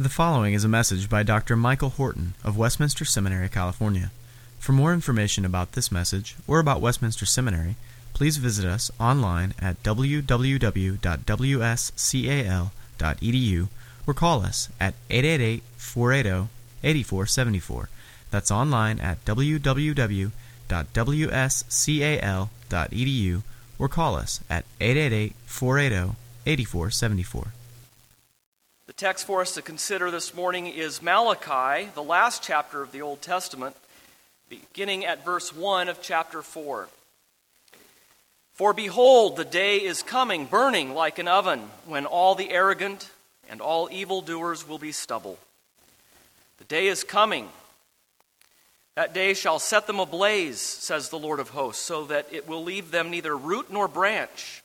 The following is a message by Dr. Michael Horton of Westminster Seminary, California. For more information about this message or about Westminster Seminary, please visit us online at www.wscal.edu or call us at 888 480 8474. That's online at www.wscal.edu or call us at 888 480 8474. The text for us to consider this morning is Malachi, the last chapter of the Old Testament, beginning at verse 1 of chapter 4. For behold, the day is coming, burning like an oven, when all the arrogant and all evildoers will be stubble. The day is coming. That day shall set them ablaze, says the Lord of hosts, so that it will leave them neither root nor branch.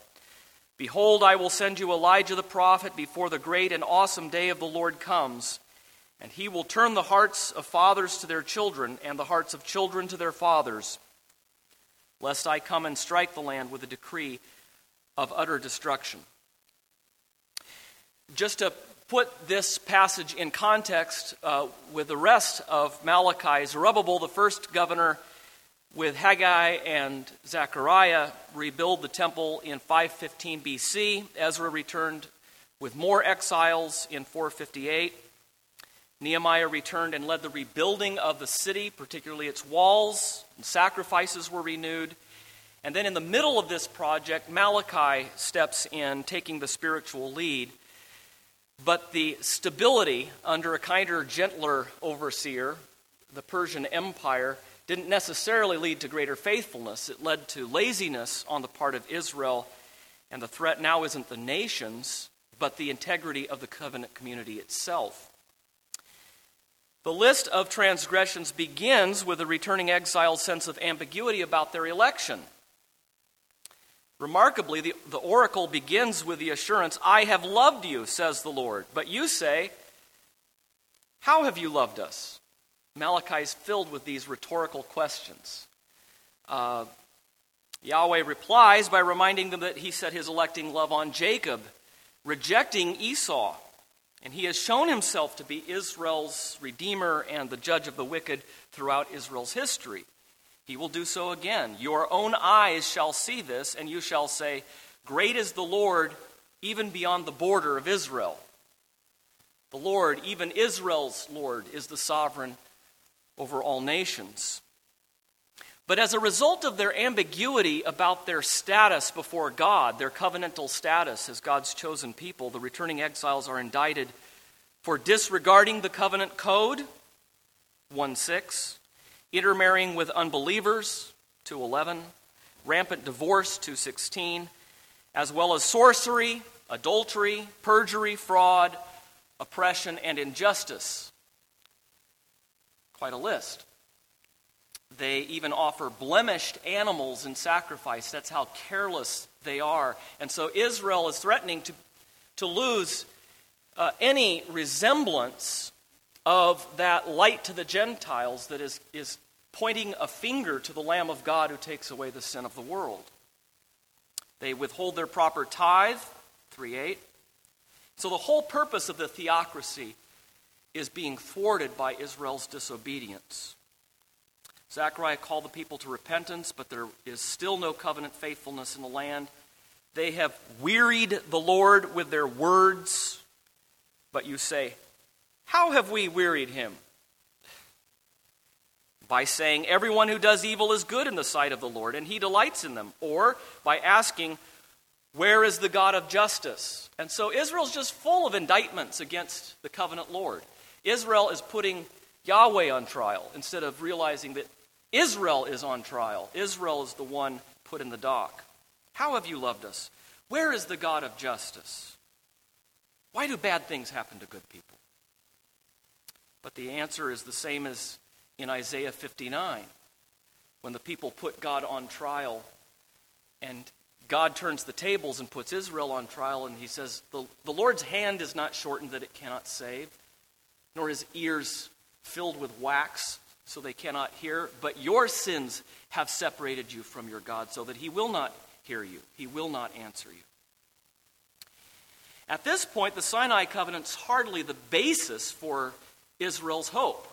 Behold, I will send you Elijah the prophet before the great and awesome day of the Lord comes, and he will turn the hearts of fathers to their children and the hearts of children to their fathers, lest I come and strike the land with a decree of utter destruction. Just to put this passage in context uh, with the rest of Malachi, Zerubbabel, the first governor, with Haggai and Zechariah, rebuild the temple in 515 BC. Ezra returned with more exiles in 458. Nehemiah returned and led the rebuilding of the city, particularly its walls, sacrifices were renewed. And then in the middle of this project, Malachi steps in, taking the spiritual lead. But the stability under a kinder, gentler overseer, the Persian Empire, didn't necessarily lead to greater faithfulness. It led to laziness on the part of Israel, and the threat now isn't the nations, but the integrity of the covenant community itself. The list of transgressions begins with the returning exile's sense of ambiguity about their election. Remarkably, the, the oracle begins with the assurance, I have loved you, says the Lord. But you say, How have you loved us? Malachi is filled with these rhetorical questions. Uh, Yahweh replies by reminding them that he set his electing love on Jacob, rejecting Esau. And he has shown himself to be Israel's redeemer and the judge of the wicked throughout Israel's history. He will do so again. Your own eyes shall see this, and you shall say, Great is the Lord, even beyond the border of Israel. The Lord, even Israel's Lord, is the sovereign over all nations. But as a result of their ambiguity about their status before God, their covenantal status as God's chosen people, the returning exiles are indicted for disregarding the covenant code, 1 6, intermarrying with unbelievers, 211, rampant divorce, 216, as well as sorcery, adultery, perjury, fraud, oppression, and injustice. Quite a list. They even offer blemished animals in sacrifice. That's how careless they are. And so Israel is threatening to, to lose uh, any resemblance of that light to the Gentiles that is, is pointing a finger to the Lamb of God who takes away the sin of the world. They withhold their proper tithe, 3 8. So the whole purpose of the theocracy is being thwarted by Israel's disobedience. Zechariah called the people to repentance, but there is still no covenant faithfulness in the land. They have wearied the Lord with their words, but you say, How have we wearied him? By saying, Everyone who does evil is good in the sight of the Lord, and he delights in them. Or by asking, Where is the God of justice? And so Israel's just full of indictments against the covenant Lord. Israel is putting Yahweh on trial instead of realizing that Israel is on trial. Israel is the one put in the dock. How have you loved us? Where is the God of justice? Why do bad things happen to good people? But the answer is the same as in Isaiah 59 when the people put God on trial and God turns the tables and puts Israel on trial, and he says, The, the Lord's hand is not shortened that it cannot save, nor his ears filled with wax so they cannot hear, but your sins have separated you from your God so that he will not hear you, he will not answer you. At this point, the Sinai covenant's hardly the basis for Israel's hope.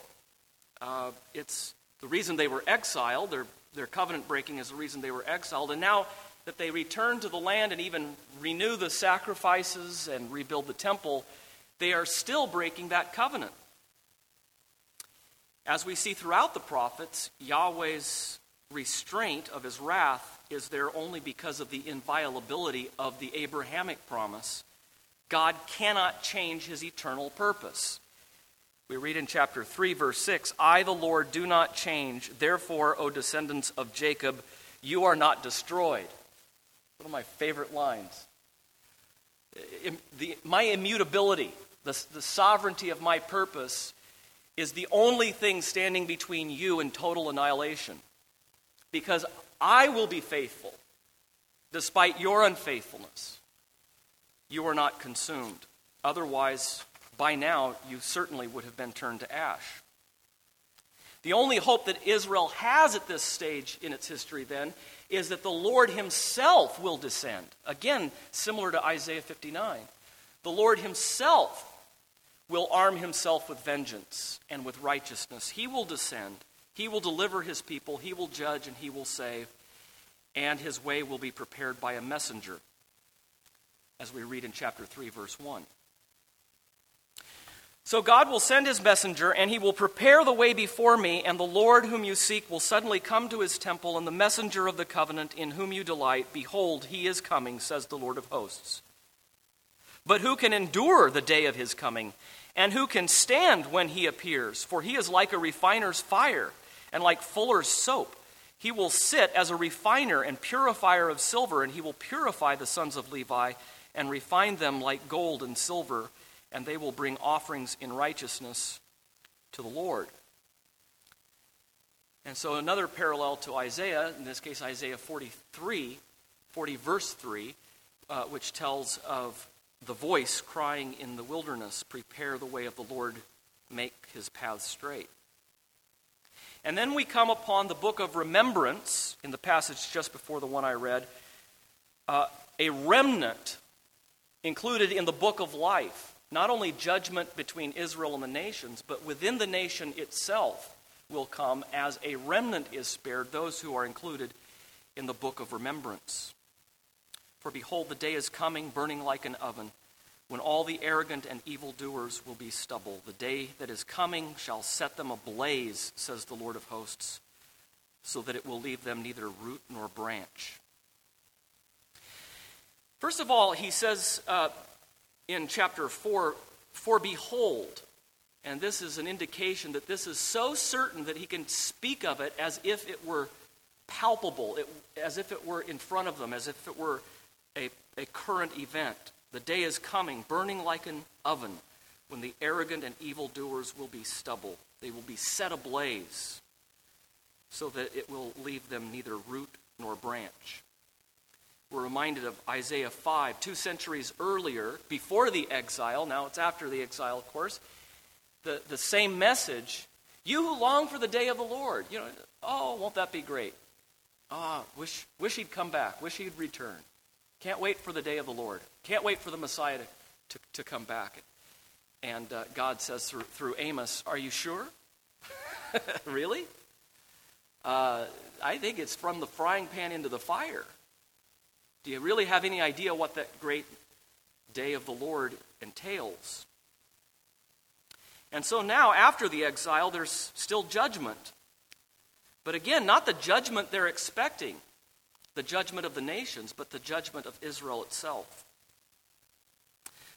Uh, it's the reason they were exiled. Their, their covenant breaking is the reason they were exiled. And now that they return to the land and even renew the sacrifices and rebuild the temple, they are still breaking that covenant. As we see throughout the prophets, Yahweh's restraint of his wrath is there only because of the inviolability of the Abrahamic promise. God cannot change his eternal purpose. We read in chapter 3, verse 6 I, the Lord, do not change. Therefore, O descendants of Jacob, you are not destroyed. One of my favorite lines. The, my immutability, the, the sovereignty of my purpose, is the only thing standing between you and total annihilation. Because I will be faithful despite your unfaithfulness. You are not consumed. Otherwise, by now, you certainly would have been turned to ash. The only hope that Israel has at this stage in its history, then, is that the Lord Himself will descend. Again, similar to Isaiah 59. The Lord Himself will arm Himself with vengeance and with righteousness. He will descend. He will deliver His people. He will judge and He will save. And His way will be prepared by a messenger, as we read in chapter 3, verse 1. So God will send his messenger, and he will prepare the way before me, and the Lord whom you seek will suddenly come to his temple, and the messenger of the covenant in whom you delight, behold, he is coming, says the Lord of hosts. But who can endure the day of his coming? And who can stand when he appears? For he is like a refiner's fire, and like fuller's soap. He will sit as a refiner and purifier of silver, and he will purify the sons of Levi, and refine them like gold and silver and they will bring offerings in righteousness to the Lord. And so, another parallel to Isaiah, in this case, Isaiah 43, 40, verse 3, uh, which tells of the voice crying in the wilderness, Prepare the way of the Lord, make his paths straight. And then we come upon the book of remembrance in the passage just before the one I read, uh, a remnant included in the book of life not only judgment between Israel and the nations, but within the nation itself will come as a remnant is spared, those who are included in the book of remembrance. For behold, the day is coming, burning like an oven, when all the arrogant and evildoers will be stubble. The day that is coming shall set them ablaze, says the Lord of hosts, so that it will leave them neither root nor branch. First of all, he says, uh, in chapter 4 For behold, and this is an indication that this is so certain that he can speak of it as if it were palpable, it, as if it were in front of them, as if it were a, a current event. The day is coming, burning like an oven, when the arrogant and evildoers will be stubble. They will be set ablaze, so that it will leave them neither root nor branch. We're reminded of Isaiah 5, two centuries earlier, before the exile. Now it's after the exile, of course. The, the same message. You who long for the day of the Lord. You know, oh, won't that be great? Ah, wish, wish he'd come back. Wish he'd return. Can't wait for the day of the Lord. Can't wait for the Messiah to, to, to come back. And uh, God says through, through Amos, Are you sure? really? Uh, I think it's from the frying pan into the fire. Do you really have any idea what that great day of the Lord entails? And so now, after the exile, there's still judgment. But again, not the judgment they're expecting, the judgment of the nations, but the judgment of Israel itself.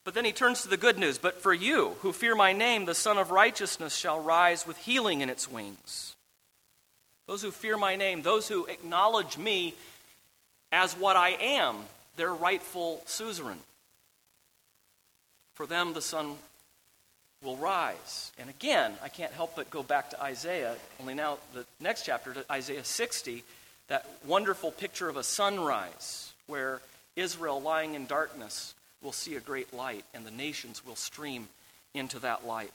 But then he turns to the good news. But for you who fear my name, the Sun of Righteousness shall rise with healing in its wings. Those who fear my name, those who acknowledge me as what I am, their rightful suzerain. For them, the sun will rise. And again, I can't help but go back to Isaiah, only now the next chapter, to Isaiah 60, that wonderful picture of a sunrise where Israel lying in darkness will see a great light and the nations will stream into that light.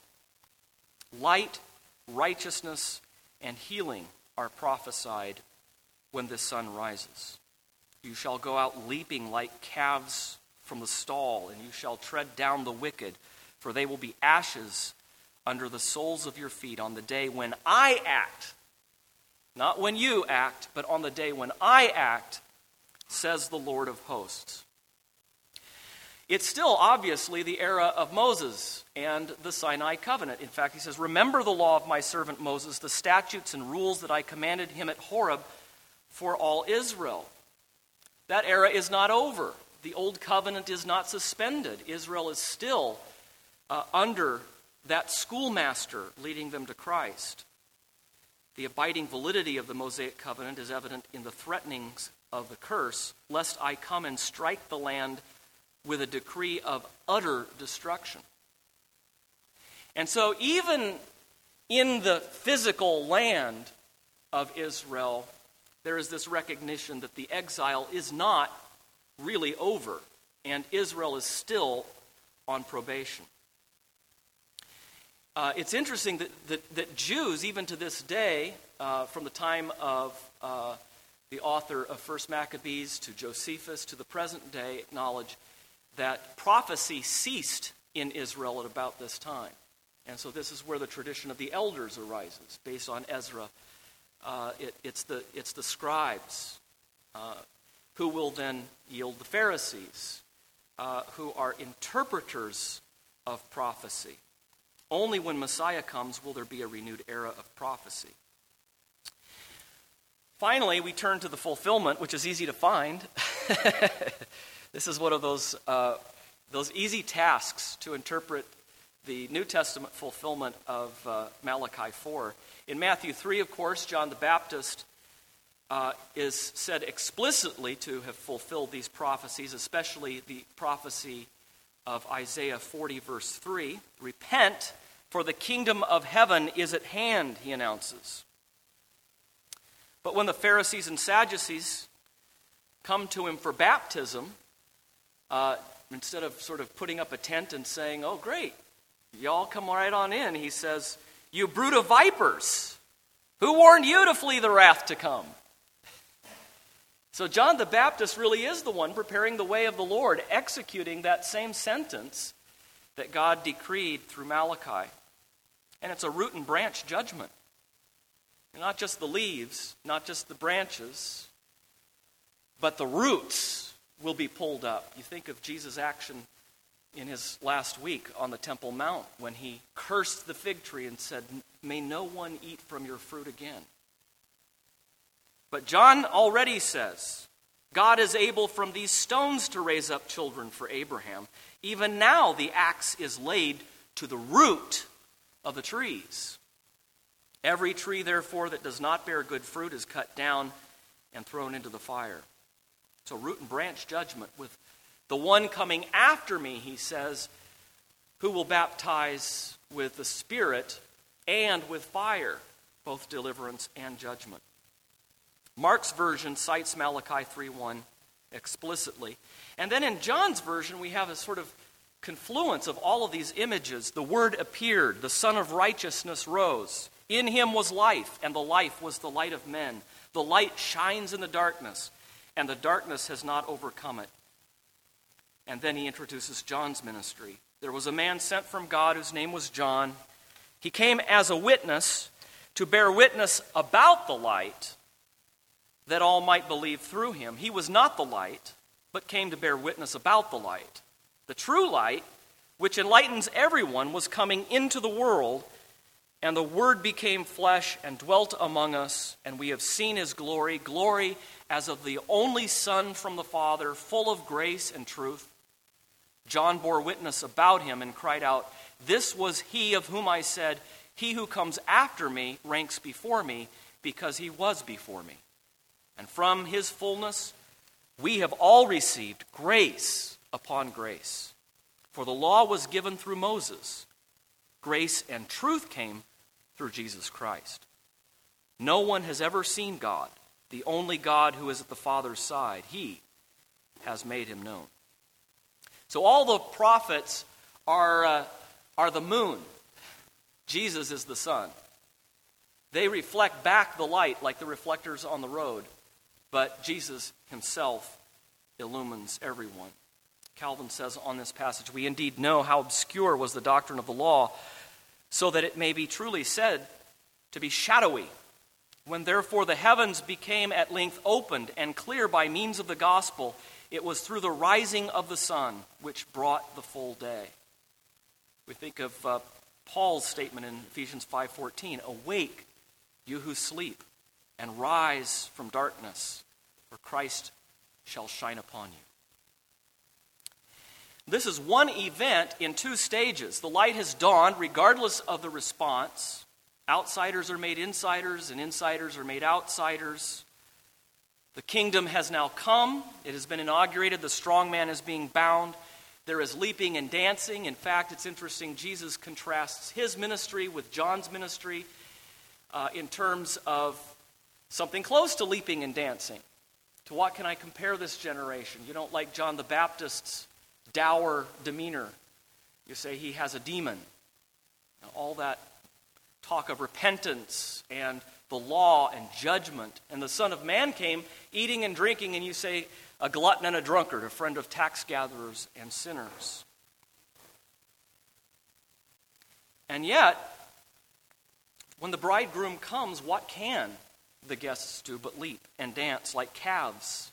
Light, righteousness, and healing are prophesied when the sun rises. You shall go out leaping like calves from the stall, and you shall tread down the wicked, for they will be ashes under the soles of your feet on the day when I act. Not when you act, but on the day when I act, says the Lord of hosts. It's still obviously the era of Moses and the Sinai covenant. In fact, he says, Remember the law of my servant Moses, the statutes and rules that I commanded him at Horeb for all Israel. That era is not over. The old covenant is not suspended. Israel is still uh, under that schoolmaster leading them to Christ. The abiding validity of the Mosaic covenant is evident in the threatenings of the curse, lest I come and strike the land with a decree of utter destruction. And so, even in the physical land of Israel, there is this recognition that the exile is not really over, and Israel is still on probation. Uh, it's interesting that, that, that, Jews, even to this day, uh, from the time of uh, the author of First Maccabees to Josephus to the present day, acknowledge that prophecy ceased in Israel at about this time. And so this is where the tradition of the elders arises, based on Ezra. Uh, it, it's, the, it's the scribes uh, who will then yield the Pharisees, uh, who are interpreters of prophecy. Only when Messiah comes will there be a renewed era of prophecy. Finally, we turn to the fulfillment, which is easy to find. This is one of those, uh, those easy tasks to interpret the New Testament fulfillment of uh, Malachi 4. In Matthew 3, of course, John the Baptist uh, is said explicitly to have fulfilled these prophecies, especially the prophecy of Isaiah 40, verse 3. Repent, for the kingdom of heaven is at hand, he announces. But when the Pharisees and Sadducees come to him for baptism, uh, instead of sort of putting up a tent and saying, oh, great, y'all come right on in, he says, You brood of vipers, who warned you to flee the wrath to come? So, John the Baptist really is the one preparing the way of the Lord, executing that same sentence that God decreed through Malachi. And it's a root and branch judgment. not just the leaves, not just the branches, but the roots will be pulled up. You think of Jesus' action in his last week on the Temple Mount when he cursed the fig tree and said, May no one eat from your fruit again. But John already says, God is able from these stones to raise up children for Abraham. Even now, the axe is laid to the root of the trees. Every tree, therefore, that does not bear good fruit is cut down and thrown into the fire. So, root and branch judgment with the one coming after me, he says, who will baptize with the Spirit and with fire, both deliverance and judgment. Mark's version cites Malachi 3:1 explicitly. And then in John's version, we have a sort of confluence of all of these images. The Word appeared, the Son of Righteousness rose. In him was life, and the life was the light of men. The light shines in the darkness, and the darkness has not overcome it. And then he introduces John's ministry. There was a man sent from God whose name was John. He came as a witness to bear witness about the light that all might believe through him. He was not the light, but came to bear witness about the light. The true light, which enlightens everyone, was coming into the world, and the Word became flesh and dwelt among us, and we have seen his glory glory as of the only Son from the Father, full of grace and truth. John bore witness about him and cried out, This was he of whom I said, He who comes after me ranks before me, because he was before me. And from his fullness we have all received grace upon grace. For the law was given through Moses grace and truth came through Jesus Christ. No one has ever seen God, the only God who is at the Father's side. He has made him known. So all the prophets are, uh, are the moon, Jesus is the sun. They reflect back the light like the reflectors on the road, but Jesus himself illumines everyone. Calvin says on this passage, We indeed know how obscure was the doctrine of the law, so that it may be truly said to be shadowy. When therefore the heavens became at length opened and clear by means of the gospel, it was through the rising of the sun which brought the full day. We think of uh, Paul's statement in Ephesians 5:14, "Awake, you who sleep, and rise from darkness, for Christ shall shine upon you." This is one event in two stages. The light has dawned regardless of the response. Outsiders are made insiders, and insiders are made outsiders. The kingdom has now come. It has been inaugurated. The strong man is being bound. There is leaping and dancing. In fact, it's interesting. Jesus contrasts his ministry with John's ministry uh, in terms of something close to leaping and dancing. To what can I compare this generation? You don't like John the Baptist's dour demeanor. You say he has a demon. Now, all that talk of repentance and the law and judgment. And the Son of Man came eating and drinking, and you say, a glutton and a drunkard, a friend of tax gatherers and sinners. And yet, when the bridegroom comes, what can the guests do but leap and dance like calves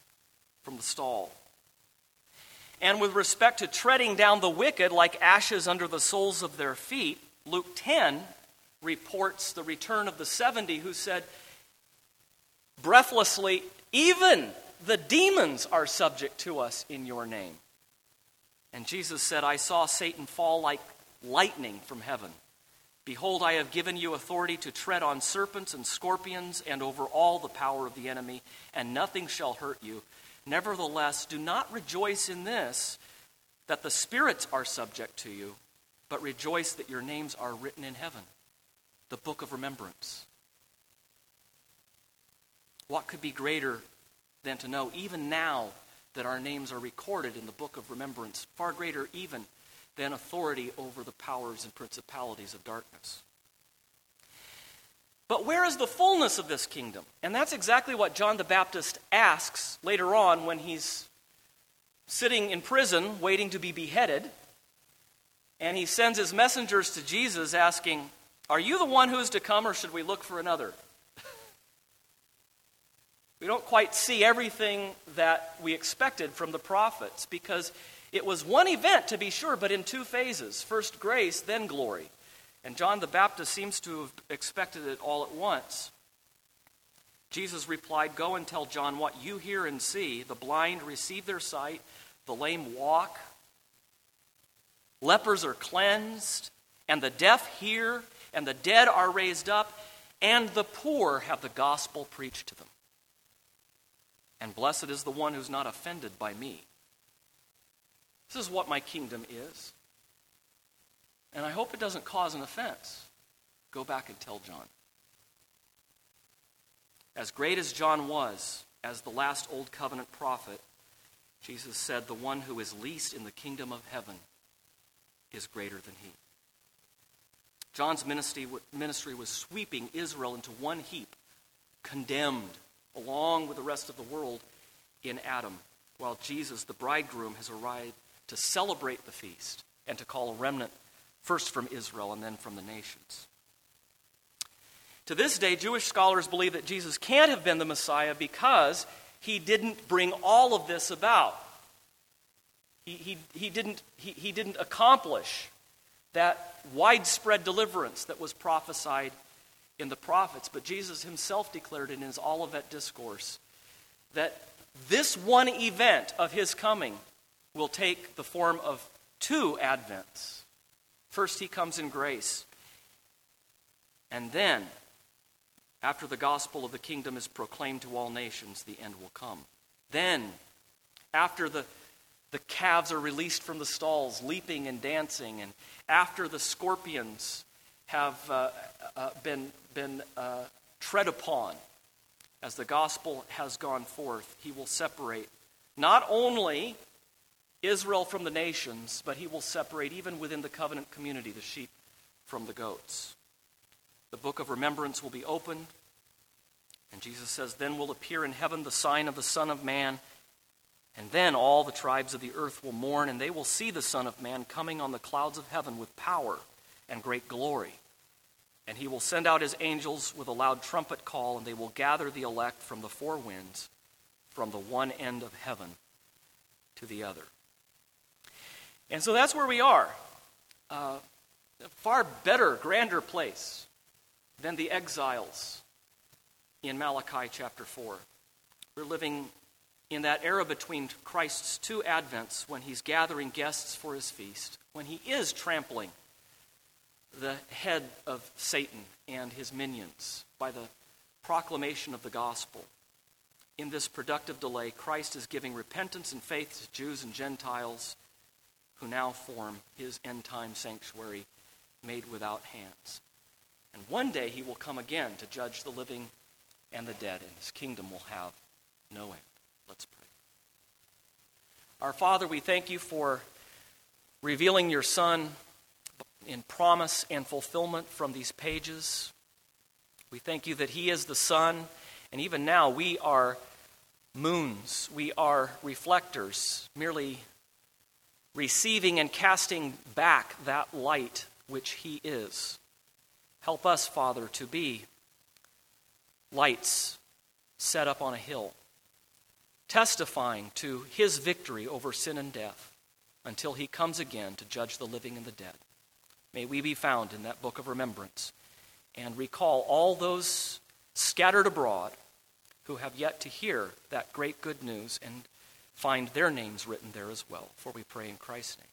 from the stall? And with respect to treading down the wicked like ashes under the soles of their feet, Luke 10 reports the return of the 70 who said, breathlessly, Even the demons are subject to us in your name. And Jesus said, I saw Satan fall like lightning from heaven. Behold, I have given you authority to tread on serpents and scorpions and over all the power of the enemy, and nothing shall hurt you. Nevertheless, do not rejoice in this, that the spirits are subject to you, but rejoice that your names are written in heaven, the book of remembrance. What could be greater than to know, even now, that our names are recorded in the book of remembrance? Far greater, even, than authority over the powers and principalities of darkness. But where is the fullness of this kingdom? And that's exactly what John the Baptist asks later on when he's sitting in prison waiting to be beheaded. And he sends his messengers to Jesus asking, Are you the one who is to come, or should we look for another? we don't quite see everything that we expected from the prophets because it was one event, to be sure, but in two phases first grace, then glory. And John the Baptist seems to have expected it all at once. Jesus replied, Go and tell John what you hear and see. The blind receive their sight, the lame walk, lepers are cleansed, and the deaf hear, and the dead are raised up, and the poor have the gospel preached to them. And blessed is the one who's not offended by me. This is what my kingdom is. And I hope it doesn't cause an offense. Go back and tell John. As great as John was, as the last Old Covenant prophet, Jesus said, The one who is least in the kingdom of heaven is greater than he. John's ministry, ministry was sweeping Israel into one heap, condemned along with the rest of the world in Adam, while Jesus, the bridegroom, has arrived to celebrate the feast and to call a remnant first from Israel and then from the nations. To this day, Jewish scholars believe that Jesus can't have been the Messiah because he didn't bring all of this about. He, he, he, didn't, he, he didn't accomplish that widespread deliverance that was prophesied in the prophets. But Jesus himself declared in his Olivet discourse that this one event of his coming will take the form of two advents. First, he comes in grace. And then, after the gospel of the kingdom is proclaimed to all nations, the end will come. Then, after the, the calves are released from the stalls, leaping and dancing, and after the scorpions have uh, uh, been, been uh, tread upon as the gospel has gone forth. He will separate not only Israel from the nations, but he will separate even within the covenant community the sheep from the goats. The book of remembrance will be opened. And Jesus says, Then will appear in heaven the sign of the Son of Man. And then all the tribes of the earth will mourn, and they will see the Son of Man coming on the clouds of heaven with power and great glory. And he will send out his angels with a loud trumpet call, and they will gather the elect from the four winds, from the one end of heaven to the other. And so that's where we are. Uh, a far better, grander place than the exiles in Malachi chapter 4. We're living in that era between Christ's two advents when he's gathering guests for his feast, when he is trampling the head of Satan and his minions by the proclamation of the gospel. In this productive delay, Christ is giving repentance and faith to Jews and Gentiles who now form his end time sanctuary made without hands. And one day he will come again to judge the living and the dead, and his kingdom will have no end. Let's pray. Our Father, we thank you for revealing your Son in promise and fulfillment from these pages. We thank you that He is the sun, and even now we are moons, we are reflectors, merely receiving and casting back that light which He is. Help us, Father, to be lights set up on a hill, testifying to His victory over sin and death until He comes again to judge the living and the dead. May we be found in that book of remembrance and recall all those scattered abroad who have yet to hear that great good news and find their names written there as well. For we pray in Christ's name.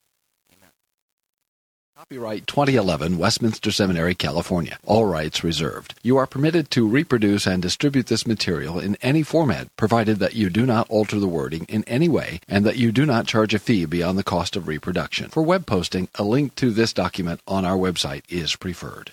Copyright 2011 Westminster Seminary, California. All rights reserved. You are permitted to reproduce and distribute this material in any format, provided that you do not alter the wording in any way and that you do not charge a fee beyond the cost of reproduction. For web posting, a link to this document on our website is preferred.